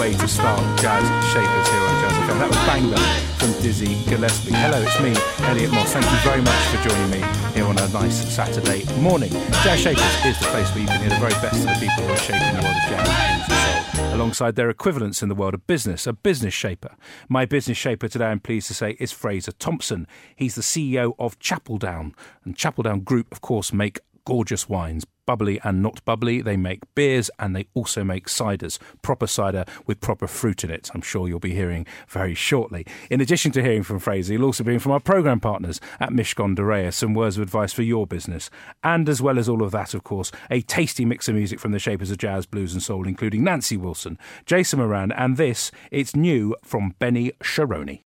Way to start Jazz Shapers here on Jazz FM. That was Bang Bang from Dizzy Gillespie. Hello, it's me, Elliot Moss. Thank you very much for joining me here on a nice Saturday morning. Jazz Shapers is the place where you can hear the very best of the people who are shaping the world of jazz, alongside their equivalents in the world of business, a business shaper. My business shaper today, I'm pleased to say, is Fraser Thompson. He's the CEO of Chapel Down. And Chapel Down Group, of course, make gorgeous wines, bubbly and not bubbly. They make beers and they also make ciders, proper cider with proper fruit in it. I'm sure you'll be hearing very shortly. In addition to hearing from Fraser, you'll also be hearing from our programme partners at Mishcon de Reya, some words of advice for your business. And as well as all of that, of course, a tasty mix of music from the shapers of jazz, blues and soul, including Nancy Wilson, Jason Moran, and this, it's new from Benny Sharoni.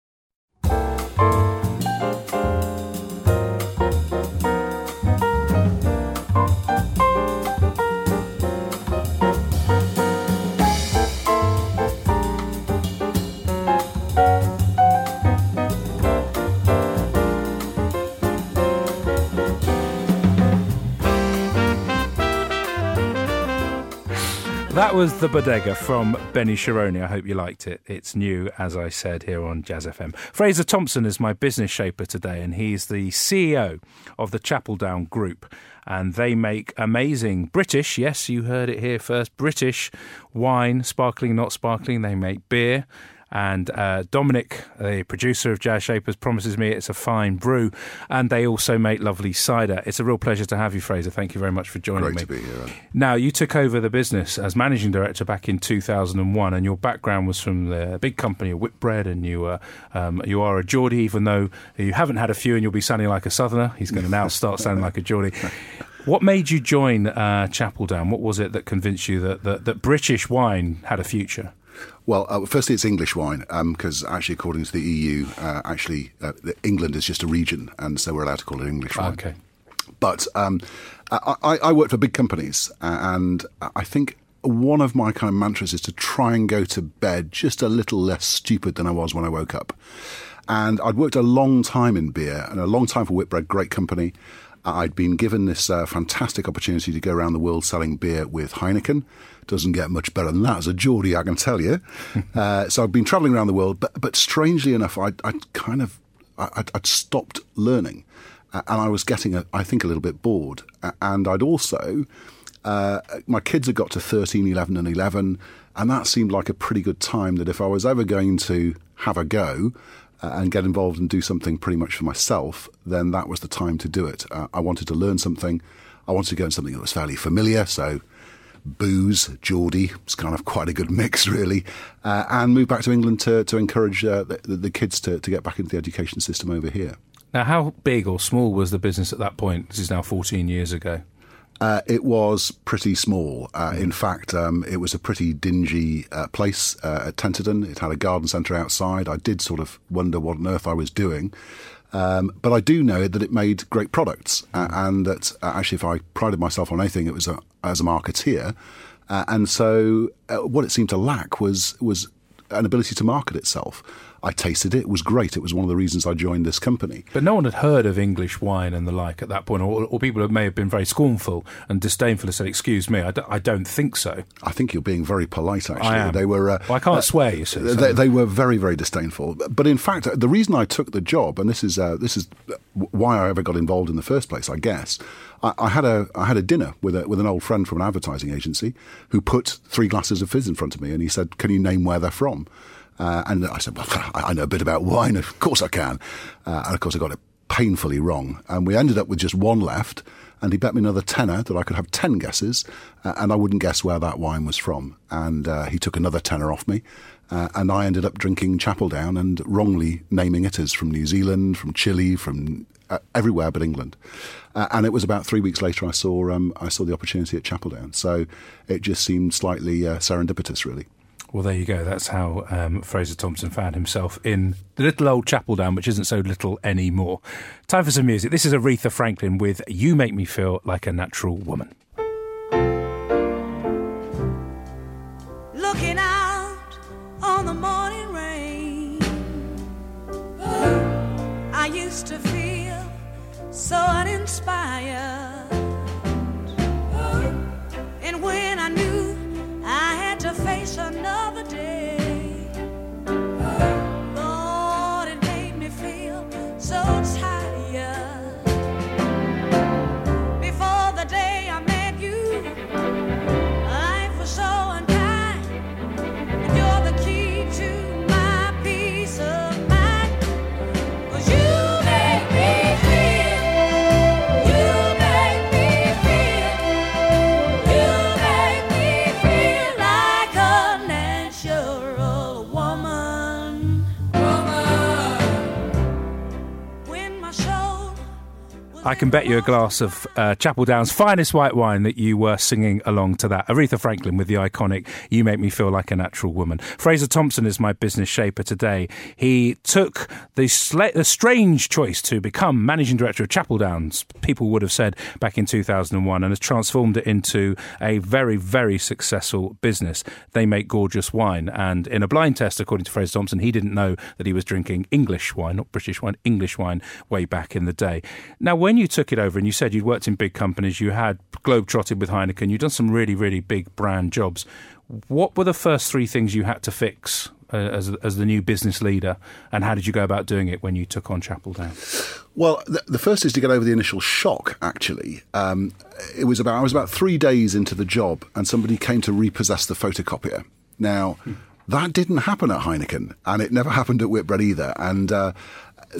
That was the bodega from Benny Sharoni. I hope you liked it. It's new, as I said, here on Jazz FM. Fraser Thompson is my business shaper today, and he's the CEO of the Chapel Down Group. And they make amazing British, yes, you heard it here first, British wine, sparkling, not sparkling. They make beer. And uh, Dominic, the producer of Jazz Shapers, promises me it's a fine brew. And they also make lovely cider. It's a real pleasure to have you, Fraser. Thank you very much for joining Great me. to be here. Now, you took over the business as managing director back in 2001, and your background was from the big company of Whitbread, and you were um, you are a Geordie, even though you haven't had a few, and you'll be sounding like a Southerner. He's going to now start sounding like a Geordie. What made you join uh, Chapel Down? What was it that convinced you that, that, that British wine had a future? Well, uh, firstly, it's English wine because actually, according to the EU, uh, actually uh, England is just a region, and so we're allowed to call it English wine. Okay. But um, I, I, work for big companies, and I think one of my kind of mantras is to try and go to bed just a little less stupid than I was when I woke up. And I'd worked a long time in beer and a long time for Whitbread, great company. I'd been given this uh, fantastic opportunity to go around the world selling beer with Heineken. Doesn't get much better than that as a Geordie, I can tell you. uh, so I've been travelling around the world, but, but strangely enough, I'd, I'd kind of I- I'd, I'd stopped learning, uh, and I was getting, a, I think, a little bit bored. Uh, and I'd also, uh, my kids had got to 13, 11, and 11, and that seemed like a pretty good time that if I was ever going to have a go and get involved and do something pretty much for myself, then that was the time to do it. Uh, I wanted to learn something. I wanted to go in something that was fairly familiar, so booze, Geordie, it's kind of quite a good mix, really, uh, and move back to England to, to encourage uh, the, the kids to, to get back into the education system over here. Now, how big or small was the business at that point? This is now 14 years ago. Uh, it was pretty small. Uh, in fact, um, it was a pretty dingy uh, place uh, at Tenterden. It had a garden centre outside. I did sort of wonder what on earth I was doing. Um, but I do know that it made great products, uh, and that uh, actually, if I prided myself on anything, it was a, as a marketeer. Uh, and so, uh, what it seemed to lack was was an ability to market itself. I tasted it; it was great. It was one of the reasons I joined this company. But no one had heard of English wine and the like at that point, or, or people may have been very scornful and disdainful and said, "Excuse me, I, d- I don't think so." I think you're being very polite. Actually, I am. they were. Uh, Well, I can't swear, you see. so- They, they were very, very disdainful. But in fact, the reason I took the job, and this is uh, this is why I ever got involved in the first place, I guess. I, I had a I had a dinner with a, with an old friend from an advertising agency who put three glasses of fizz in front of me, and he said, "Can you name where they're from?" Uh, and I said, "Well, I know a bit about wine. Of course I can." Uh, and of course, I got it painfully wrong, and we ended up with just one left. And he bet me another tenner that I could have ten guesses, uh, and I wouldn't guess where that wine was from. And uh, he took another tenner off me, uh, and I ended up drinking Chapel Down and wrongly naming it as from New Zealand, from Chile, from uh, everywhere but England. Uh, and it was about three weeks later I saw um, I saw the opportunity at Chapel Down. So it just seemed slightly uh, serendipitous, really. Well, there you go. That's how um, Fraser Thompson found himself in the little old chapel down, which isn't so little anymore. Time for some music. This is Aretha Franklin with You Make Me Feel Like a Natural Woman. Looking out on the morning rain, I used to feel so uninspired. I can bet you a glass of uh, Chapel Down's finest white wine that you were singing along to that. Aretha Franklin with the iconic You Make Me Feel Like a Natural Woman. Fraser Thompson is my business shaper today. He took the, sla- the strange choice to become managing director of Chapel Downs, people would have said back in 2001, and has transformed it into a very, very successful business. They make gorgeous wine. And in a blind test, according to Fraser Thompson, he didn't know that he was drinking English wine, not British wine, English wine way back in the day. Now, when you took it over and you said you'd worked in big companies, you had globetrotted with Heineken, you'd done some really, really big brand jobs. What were the first three things you had to fix uh, as, as the new business leader, and how did you go about doing it when you took on Chapel Down? Well, the, the first is to get over the initial shock. Actually, um, it was about I was about three days into the job, and somebody came to repossess the photocopier. Now, that didn't happen at Heineken, and it never happened at Whitbread either. And uh,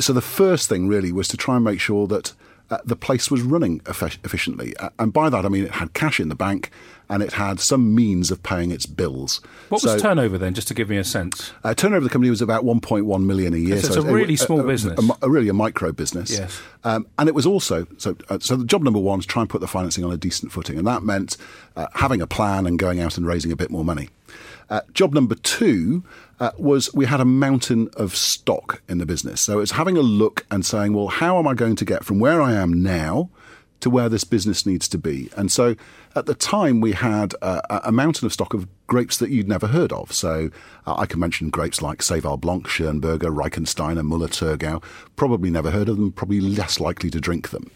so the first thing really was to try and make sure that. Uh, the place was running effe- efficiently, uh, and by that I mean it had cash in the bank and it had some means of paying its bills. What So- was turnover then, just to give me a sense? uh, turnover of the company was about 1.1 million a year. So it's a it- really a- small a- business. a, a really a micro business. Yes. Um, and it was also so. Uh, so the job number one is try and put the financing on a decent footing, and that meant uh, having a plan and going out and raising a bit more money. Uh, job number two uh, was we had a mountain of stock in the business. So it's having a look and saying, well, how am I going to get from where I am now to where this business needs to be? And so at the time, we had a a mountain of stock of grapes that you'd never heard of. So uh, I can mention grapes like Seyval Blanc, Schönberger, Reichensteiner, Müller-Thurgau. Probably never heard of them, probably less likely to drink them.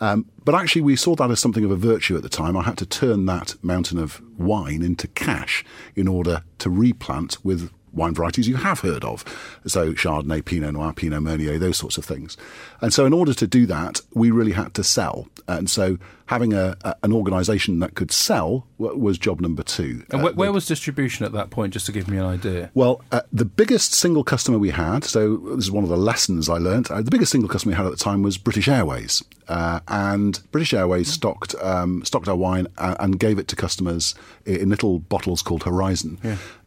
Um, but actually, we saw that as something of a virtue at the time. I had to turn that mountain of wine into cash in order to replant with wine varieties you have heard of. So Chardonnay, Pinot Noir, Pinot Meunier, those sorts of things. And so in order to do that, we really had to sell. And so having a, a, an organisation that could sell was job number two. And Uh, where, where was distribution at that point, just to give me an idea? well, uh, the biggest single customer we had, so this is one of the lessons I learned, uh, the biggest single customer we had at the time was British Airways. Uh, and British Airways stocked um, stocked our wine and, and gave it to customers in little bottles called Horizon.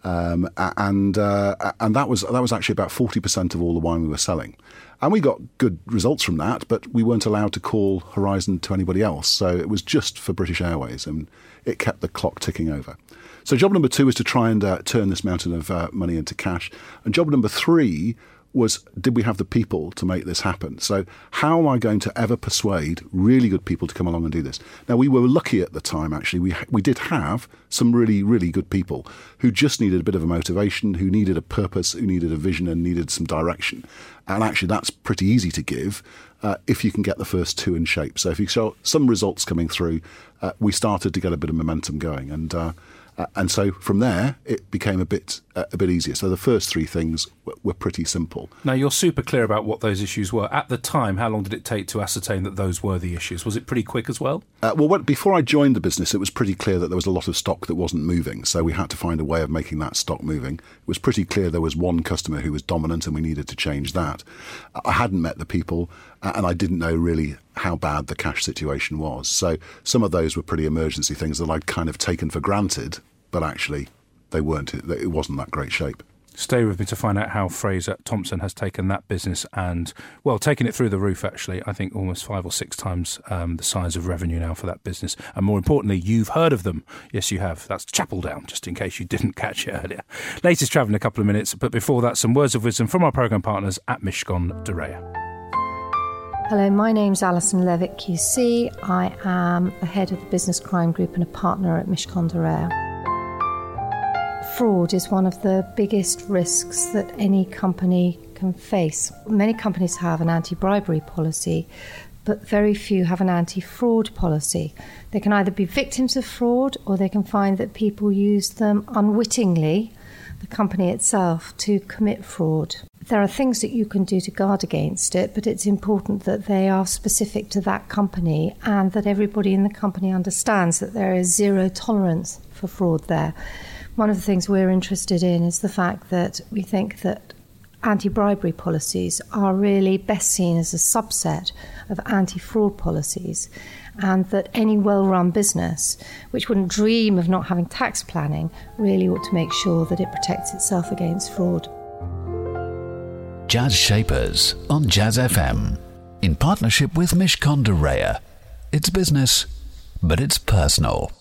Um, and uh, and that was that was actually about 40% of all the wine we were selling. And we got good results from that, but we weren't allowed to call Horizon to anybody else. So it was just for British Airways, and it kept the clock ticking over. So job number two was to try and uh, turn this mountain of uh, money into cash. And job number three was did we have the people to make this happen? So how am I going to ever persuade really good people to come along and do this? Now we were lucky at the time actually. We we did have some really really good people who just needed a bit of a motivation, who needed a purpose, who needed a vision and needed some direction. And actually that's pretty easy to give uh, if you can get the first two in shape. So if you saw some results coming through, uh, we started to get a bit of momentum going and. Uh, uh, and so from there, it became a bit a bit easier. So the first three things w- were pretty simple. Now, you're super clear about what those issues were. At the time, how long did it take to ascertain that those were the issues? Was it pretty quick as well? Uh, well, what, before I joined the business, it was pretty clear that there was a lot of stock that wasn't moving. So we had to find a way of making that stock moving. It was pretty clear there was one customer who was dominant, and we needed to change that. I hadn't met the people, uh, and I didn't know really how bad the cash situation was. So some of those were pretty emergency things that I'd kind of taken for granted, but actually they weren't. It, it wasn't that great shape. Stay with me to find out how Fraser Thompson has taken that business and, well, taken it through the roof, actually. I think almost five or six times um, the size of revenue now for that business. And more importantly, you've heard of them. Yes, you have. That's Chapel Down, just in case you didn't catch it earlier. Latest travel in a couple of minutes. But before that, some words of wisdom from our programme partners at Mishcon de Reya. Hello, my name's Alison Levitt QC. I am the head of the business crime group and a partner at Mishcon de Reya. Fraud is one of the biggest risks that any company can face. Many companies have an anti bribery policy, but very few have an anti fraud policy. They can either be victims of fraud or they can find that people use them unwittingly, the company itself, to commit fraud. There are things that you can do to guard against it, but it's important that they are specific to that company and that everybody in the company understands that there is zero tolerance for fraud there. One of the things we're interested in is the fact that we think that anti bribery policies are really best seen as a subset of anti fraud policies, and that any well run business, which wouldn't dream of not having tax planning, really ought to make sure that it protects itself against fraud. Jazz Shapers on Jazz FM in partnership with Mishcon de Reya. It's business, but it's personal.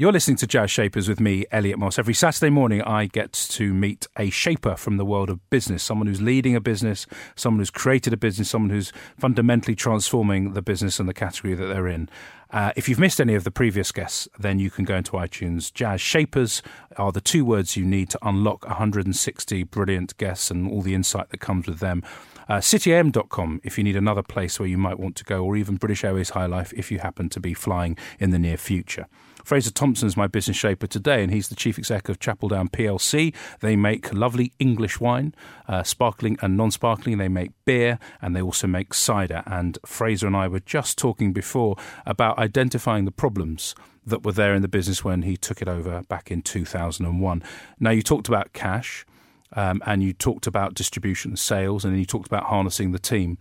You're listening to Jazz Shapers with me, Elliot Moss. Every Saturday morning, I get to meet a shaper from the world of business, someone who's leading a business, someone who's created a business, someone who's fundamentally transforming the business and the category that they're in. Uh, if you've missed any of the previous guests, then you can go into iTunes. Jazz Shapers are the two words you need to unlock 160 brilliant guests and all the insight that comes with them. Uh, cityam.com if you need another place where you might want to go, or even British Airways High Life if you happen to be flying in the near future. Fraser Thompson is my business shaper today, and he's the chief exec of Chapel Down PLC. They make lovely English wine, uh, sparkling and non sparkling. They make beer, and they also make cider. And Fraser and I were just talking before about identifying the problems that were there in the business when he took it over back in 2001. Now, you talked about cash. Um, and you talked about distribution, and sales, and then you talked about harnessing the team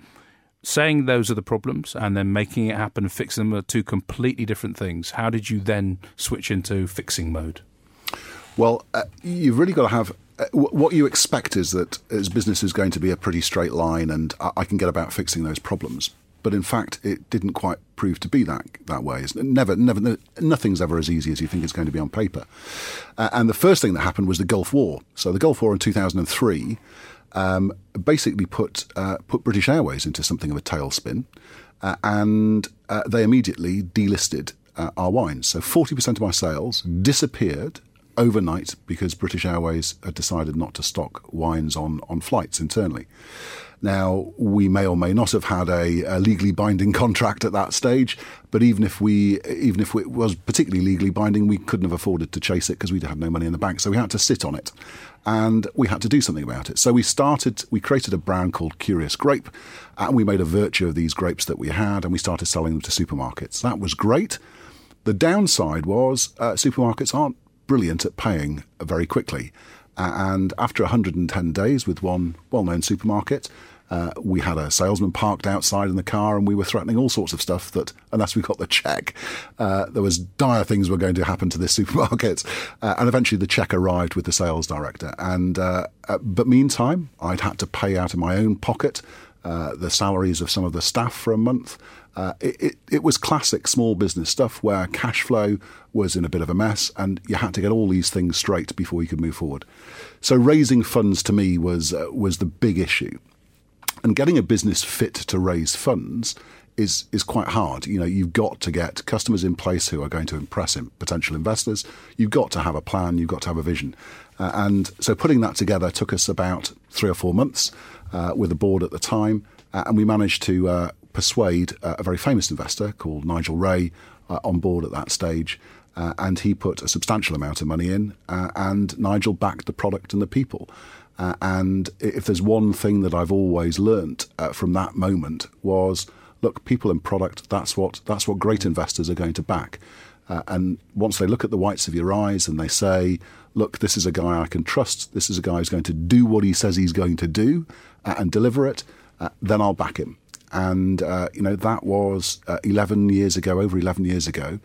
saying those are the problems and then making it happen and fixing them are two completely different things. How did you then switch into fixing mode? Well, uh, you've really got to have. Uh, what you expect is that as business is going to be a pretty straight line, and I, can get about fixing those problems. But in fact, it didn't quite prove to be that that way. It's never, never, nothing's ever as easy as you think it's going to be on paper. Uh, and the first thing that happened was the Gulf War. So the Gulf War in 2003 um, basically put uh, put British Airways into something of a tailspin, uh, and uh, they immediately delisted uh, our wines. So forty percent of my sales disappeared overnight because British Airways had decided not to stock wines on on flights internally. Now, we may or may not have had a, a, legally binding contract at that stage, but even if we, even if it was particularly legally binding, we couldn't have afforded to chase it because we'd had no money in the bank. So we had to sit on it, and we had to do something about it. So we started, we created a brand called Curious Grape, and we made a virtue of these grapes that we had, and we started selling them to supermarkets. That was great. The downside was uh, supermarkets aren't brilliant at paying very quickly. And after 110 days with one well known supermarket, uh, we had a salesman parked outside in the car and we were threatening all sorts of stuff that, unless we got the check, uh, there was dire things were going to happen to this supermarket. Uh, and eventually the check arrived with the sales director. And, uh, uh, but meantime, I'd had to pay out of my own pocket uh, the salaries of some of the staff for a month. Uh, it, it, it, was classic small business stuff where cash flow was in a bit of a mess and you had to get all these things straight before you could move forward. So raising funds to me was uh, was the big issue. And getting a business fit to raise funds is is quite hard. You know, you've got to get customers in place who are going to impress potential investors. You've got to have a plan. You've got to have a vision. Uh, and so putting that together took us about three or four months uh, with the board at the time, uh, and we managed to uh, persuade uh, a very famous investor called Nigel Wray uh, on board at that stage. Uh, and he put a substantial amount of money in, uh, and Nigel backed the product and the people. Uh, and if there's one thing that I've always learnt from that moment was, look, people and product. That's what that's what great investors are going to back. and once they look at the whites of your eyes and they say, look, this is a guy I can trust. This is a guy who's going to do what he says he's going to do and deliver it. then I'll back him and uh, you know that was uh, 11 years ago, over 11 years ago,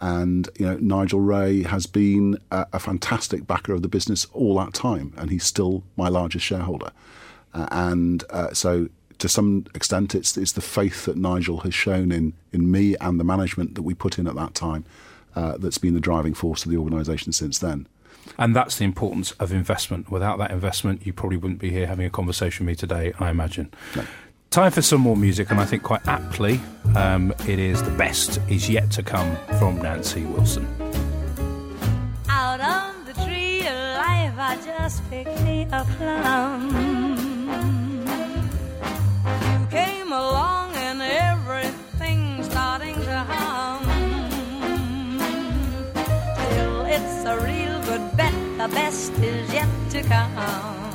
And you know, Nigel Wray has been a, a fantastic backer of the business all that time, and he's still my largest shareholder. Uh, and uh, so, to some extent, it's it's the faith that Nigel has shown in in me and the management that we put in at that time uh, that's been the driving force of the organisation since then. And that's the importance of investment. Without that investment, you probably wouldn't be here having a conversation with me today, I imagine. No. Time for some more music, and I think quite aptly, um, it is The Best Is Yet to Come from Nancy Wilson. Out on the tree of life, I just picked me a plum. You came along and everything's starting to hum. Still, it's a real good bet. The best is yet to come.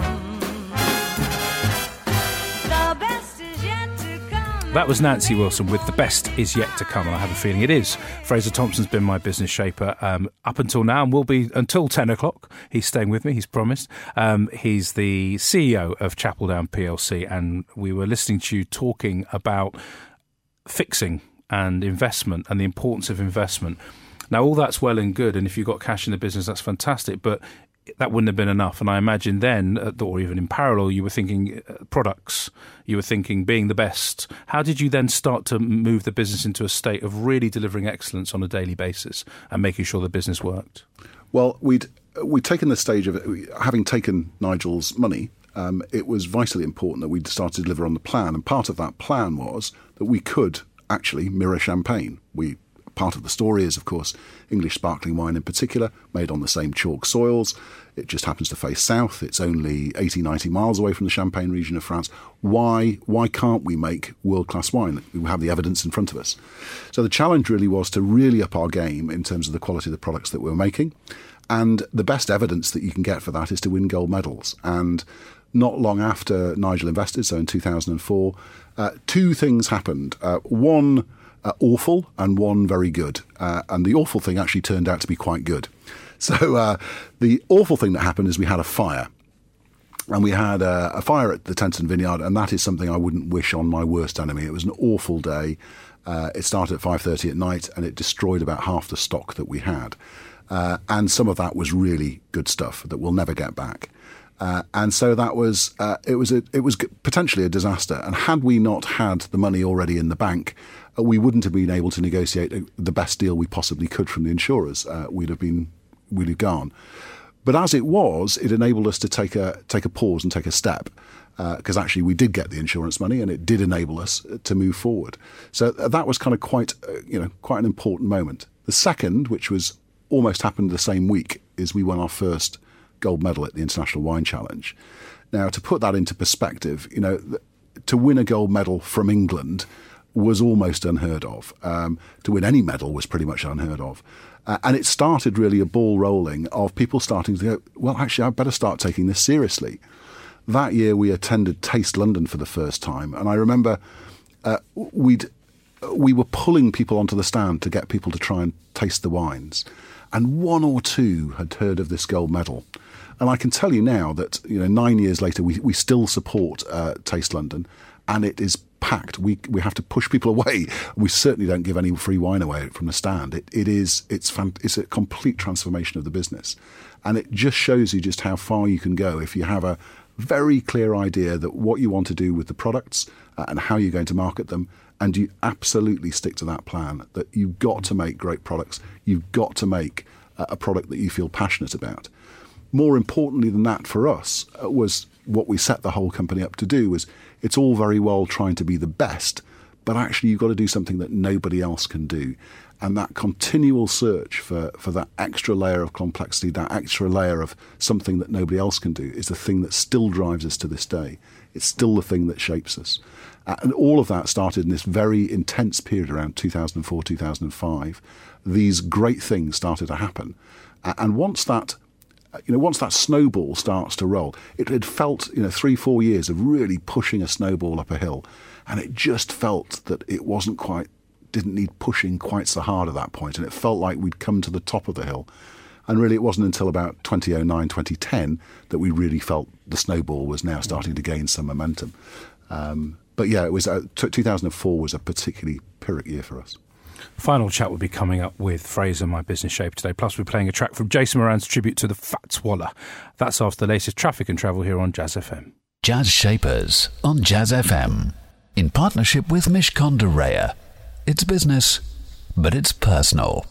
That was Nancy Wilson with The Best Is Yet to Come, and I have a feeling it is. Fraser Thompson's been my business shaper um, up until now and will be until 10 o'clock. He's staying with me, he's promised. Um, he's the CEO of Chapel Down PLC, and we were listening to you talking about fixing and investment and the importance of investment. Now, all that's well and good, and if you've got cash in the business, that's fantastic, but that wouldn't have been enough. And I imagine then, uh, or even in parallel, you were thinking uh, products, you were thinking being the best. How did you then start to move the business into a state of really delivering excellence on a daily basis and making sure the business worked? Well, we'd we'd taken the stage of having taken Nigel's money. Um, it was vitally important that we'd start to deliver on the plan, and part of that plan was that we could actually mirror champagne. We part of the story is, of course, English sparkling wine in particular, made on the same chalk soils. It just happens to face south. It's only 80, 90 miles away from the Champagne region of France. Why, why can't we make world class wine? We have the evidence in front of us. So the challenge really was to really up our game in terms of the quality of the products that we were making. And the best evidence that you can get for that is to win gold medals. And not long after Nigel invested, so in 2004, uh, two things happened. Uh, one, uh, awful and one very good. Uh, and the awful thing actually turned out to be quite good. So uh, the awful thing that happened is we had a fire. And we had a, a fire at the Tenterden Vineyard, and that is something I wouldn't wish on my worst enemy. It was an awful day. Uh, it started at 5.30 at night, and it destroyed about half the stock that we had. Uh, and some of that was really good stuff that we'll never get back. Uh, and so that was uh, it was a, it was potentially a disaster. And had we not had the money already in the bank, uh, we wouldn't have been able to negotiate uh, the best deal we possibly could from the insurers. Uh, we'd have been we'd have gone. But as it was, it enabled us to take a take a pause and take a step because uh, actually we did get the insurance money and it did enable us to move forward. So that was kind of quite you know quite an important moment. The second, which was almost happened the same week, is we won our first gold medal at the International Wine Challenge. Now, to put that into perspective, you know, to win a gold medal from England was almost unheard of. Um, to win any medal was pretty much unheard of. Uh, and it started really a ball rolling of people starting to go, well, actually, I better start taking this seriously. That year, we attended Taste London for the first time. And I remember uh, we'd, we were pulling people onto the stand to get people to try and taste the wines. And one or two had heard of this gold medal. And I can tell you now that you know nine years later, we, we still support uh, Taste London, and it is packed. We we have to push people away. We certainly don't give any free wine away from the stand. It it is it's fan, it's a complete transformation of the business, and it just shows you just how far you can go if you have a very clear idea that what you want to do with the products uh, and how you're going to market them. And you absolutely stick to that plan that you've got to make great products. You've got to make uh, a product that you feel passionate about more importantly than that for us uh, was what we set the whole company up to do was it's all very well trying to be the best but actually you've got to do something that nobody else can do and that continual search for, for that extra layer of complexity, that extra layer of something that nobody else can do, is the thing that still drives us to this day. It's still the thing that shapes us. And all of that started in this very intense period around 2004, 2005. These great things started to happen. And once that you know, once that snowball starts to roll, it had felt, you know, three, four years of really pushing a snowball up a hill. And it just felt that it wasn't quite, didn't need pushing quite so hard at that point. And it felt like we'd come to the top of the hill. And really, it wasn't until about 2009, 2010 that we really felt the snowball was now starting to gain some momentum. Um, but yeah, it was uh, t- 2004 was a particularly Pyrrhic year for us. Final chat will be coming up with Fraser, my business shape today. Plus, we're playing a track from Jason Moran's tribute to the Fats Waller. That's after the latest traffic and travel here on Jazz FM. Jazz Shapers on Jazz FM. In partnership with Mishcon de Reya. It's business, but it's personal.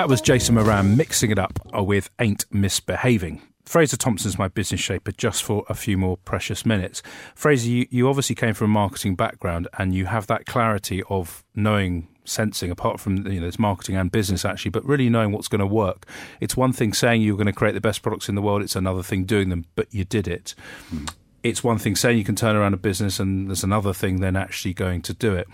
That was Jason Moran mixing it up with Ain't Misbehaving. Fraser Thompson's my business shaper just for a few more precious minutes. Fraser, you, you obviously came from a marketing background and you have that clarity of knowing sensing apart from you know it's marketing and business actually but really knowing what's going to work it's one thing saying you're going to create the best products in the world it's another thing doing them but you did it mm. it's one thing saying you can turn around a business and there's another thing then actually going to do it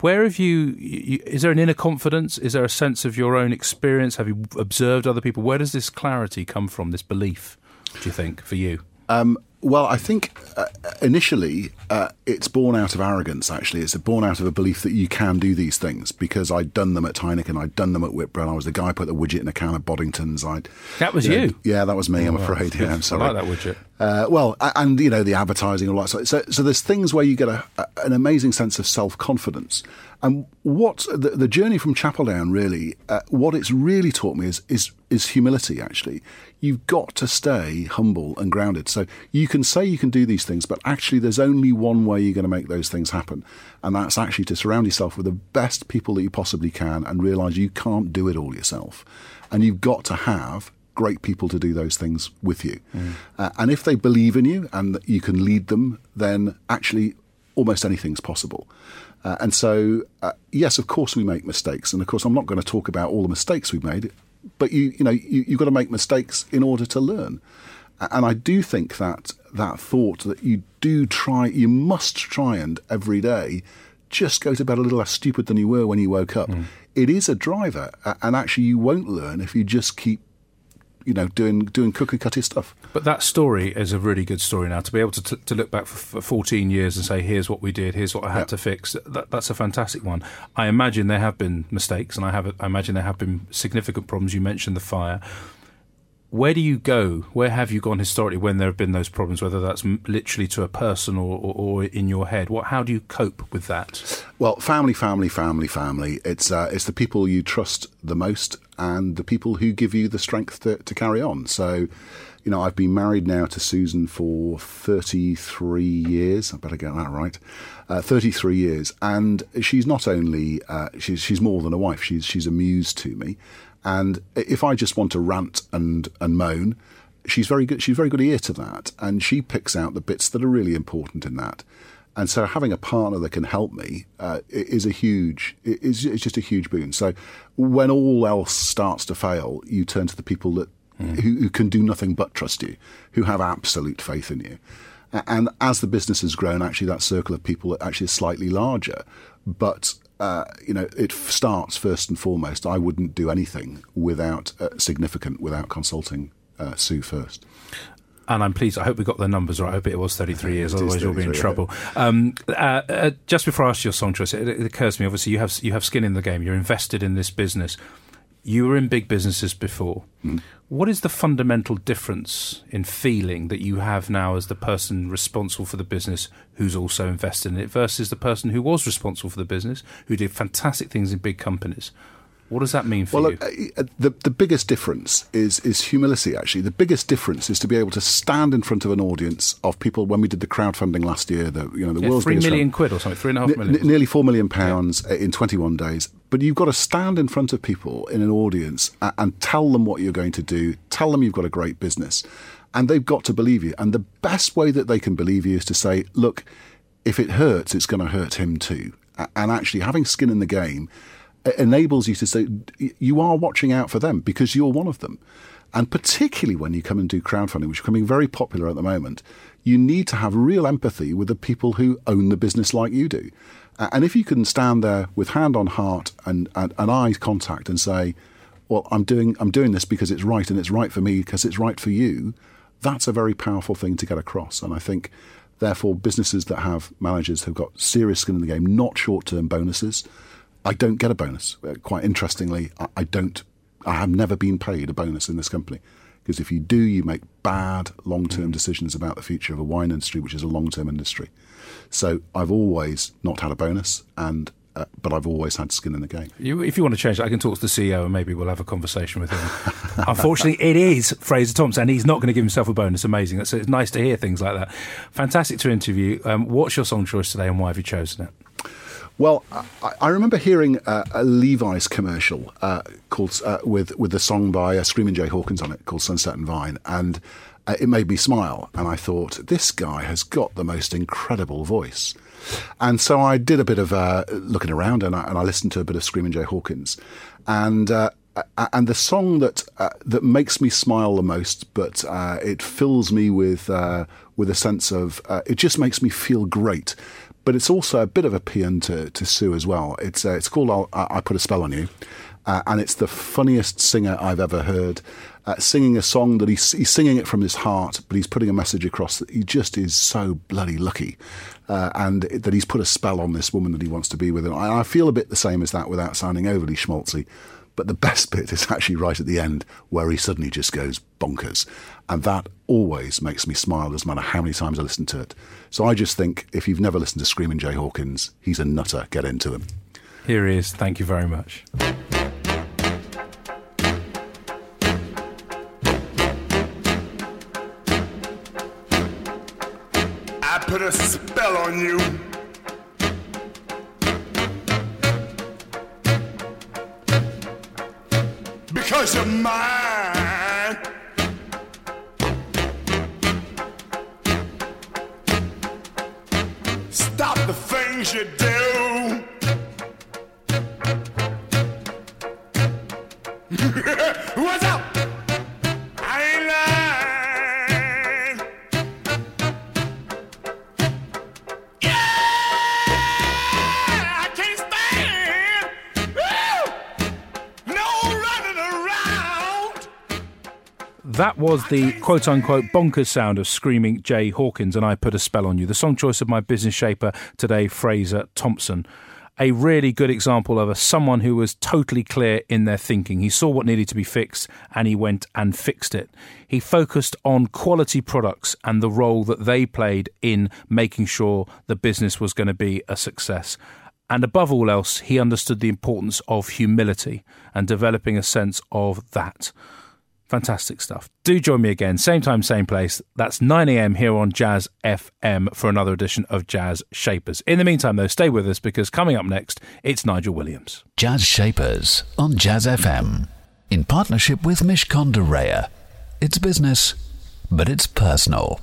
where have you, you, is there an inner confidence? Is there a sense of your own experience? Have you observed other people? Where does this clarity come from this belief do you think for you? Um, well, I think uh, initially uh, it's born out of arrogance, actually. It's born out of a belief that you can do these things because I'd done them at Heineken, I'd done them at Whitbread. I was the guy who put the widget in a can of Boddingtons. I'd, that was you? Know, yeah, that was me, oh, I'm afraid. Yeah, I'm sorry. I like that widget. Uh, well, and, you know, the advertising and all that. So, so, so there's things where you get a, a, an amazing sense of self confidence. And what the, the, journey from Chapel Down really, uh, what it's really taught me is, is, is humility, actually you've got to stay humble and grounded. So you can say you can do these things, but actually, there's only one way you're going to make those things happen. And that's actually to surround yourself with the best people that you possibly can and realize you can't do it all yourself. And you've got to have great people to do those things with you. Mm. Uh, and if they believe in you and you can lead them, then actually almost anything's possible. Uh, and so, uh, yes, of course, we make mistakes. And of course, I'm not going to talk about all the mistakes we've made but you you know you, you've got to make mistakes in order to learn. And I do think that that thought that you do try, you must try and every day just go to bed a little less stupid than you were when you woke up. Mm. It is a driver, and actually you won't learn if you just keep you know, doing doing cookie cutty stuff. But that story is a really good story now. To be able to, t- to look back for, for 14 years and say, here's what we did, here's what I had to fix, that, that's a fantastic one. I imagine there have been mistakes, and I, have, I imagine there have been significant problems. You mentioned the fire where do you go? Where have you gone historically when there have been those problems, whether that's literally to a person or, or, or, in your head? What, how do you cope with that? Well, family, family, family, family. It's, uh, it's the people you trust the most and the people who give you the strength to, to carry on. So, you know, I've been married now to Susan for 33 years. I better get that right. Uh, 33 years. And she's not only, uh, she's, she's more than a wife, she's, she's a muse to me. And if I just want to rant and, and moan, she's very good. She's very good ear to that, and she picks out the bits that are really important in that. And so, having a partner that can help me uh, is a huge, is it's just a huge boon. So, when all else starts to fail, you turn to the people that mm. who, who can do nothing but trust you, who have absolute faith in you. And as the business has grown, actually, that circle of people actually is slightly larger. But uh, you know, it starts first and foremost. I wouldn't do anything without uh, significant without consulting uh, Sue first. And I'm pleased. I hope we got the numbers right. I hope it was 33 years. Otherwise, you'll be in trouble. Um, uh, uh, just before I ask your song choice, it, it occurs to me. Obviously, you have you have skin in the game. You're invested in this business. You were in big businesses before. Mm. What is the fundamental difference in feeling that you have now as the person responsible for the business who's also invested in it versus the person who was responsible for the business who did fantastic things in big companies? What does that mean for well, you? Look, uh, the the biggest difference is is humility. Actually, the biggest difference is to be able to stand in front of an audience of people. When we did the crowdfunding last year, the you know the yeah, world's three million crowd, quid or something, three and a half million, n- nearly four million pounds yeah. in twenty one days. But you've got to stand in front of people in an audience and, and tell them what you're going to do. Tell them you've got a great business, and they've got to believe you. And the best way that they can believe you is to say, look, if it hurts, it's going to hurt him too. And actually, having skin in the game enables you to say you are watching out for them because you're one of them. And particularly when you come and do crowdfunding, which is becoming very popular at the moment, you need to have real empathy with the people who own the business like you do. And if you can stand there with hand on heart and, and, and eye contact and say, well, I'm doing I'm doing this because it's right and it's right for me because it's right for you. That's a very powerful thing to get across, and I think. Therefore, businesses that have managers who've got serious skin in the game, not short-term bonuses. I don't get a bonus. Uh, quite interestingly, I, I don't. I have never been paid a bonus in this company because if you do, you make bad long-term decisions about the future of a wine industry, which is a long-term industry. So I've always not had a bonus, and uh, but I've always had skin in the game. You, if you want to change that, I can talk to the CEO and maybe we'll have a conversation with him. Unfortunately, it is Fraser Thompson, and he's not going to give himself a bonus. Amazing. It's, it's nice to hear things like that. Fantastic to interview. Um, what's your song choice today, and why have you chosen it? Well, I, I remember hearing a Levi's commercial uh, called uh, with with the song by uh, Screaming Jay Hawkins on it called "Sunset and Vine," and uh, it made me smile. And I thought, this guy has got the most incredible voice. And so I did a bit of uh, looking around, and I, and I listened to a bit of Screaming Jay Hawkins, and and the song that uh, that makes me smile the most, but uh, it fills me with uh, with a sense of it just makes me feel great. But it's also a bit of a paean to, to Sue as well. It's it's called I'll, I Put a Spell on You, and it's the funniest singer I've ever heard uh, singing a song that he's, he's singing it from his heart, but he's putting a message across that he just is so bloody lucky. Uh, and that he's put a spell on this woman that he wants to be with. And I, I feel a bit the same as that without sounding overly schmaltzy. But the best bit is actually right at the end where he suddenly just goes bonkers. And that always makes me smile, doesn't matter how many times I listen to it. So I just think if you've never listened to Screaming Jay Hawkins, he's a nutter. Get into him. Here he is. Thank you very much. I put a spell on you. Because you're mine. That was the quote unquote bonkers sound of screaming Jay Hawkins, and I put a spell on you. The song choice of my business shaper today, Fraser Thompson. A really good example of a someone who was totally clear in their thinking. He saw what needed to be fixed and he went and fixed it. He focused on quality products and the role that they played in making sure the business was going to be a success. And above all else, he understood the importance of humility and developing a sense of that. Fantastic stuff. Do join me again, same time, same place. That's 9 a.m. here on Jazz FM for another edition of Jazz Shapers. In the meantime, though, stay with us because coming up next, it's Nigel Williams. Jazz Shapers on Jazz FM. In partnership with Mishcon de Reya. It's business, but it's personal.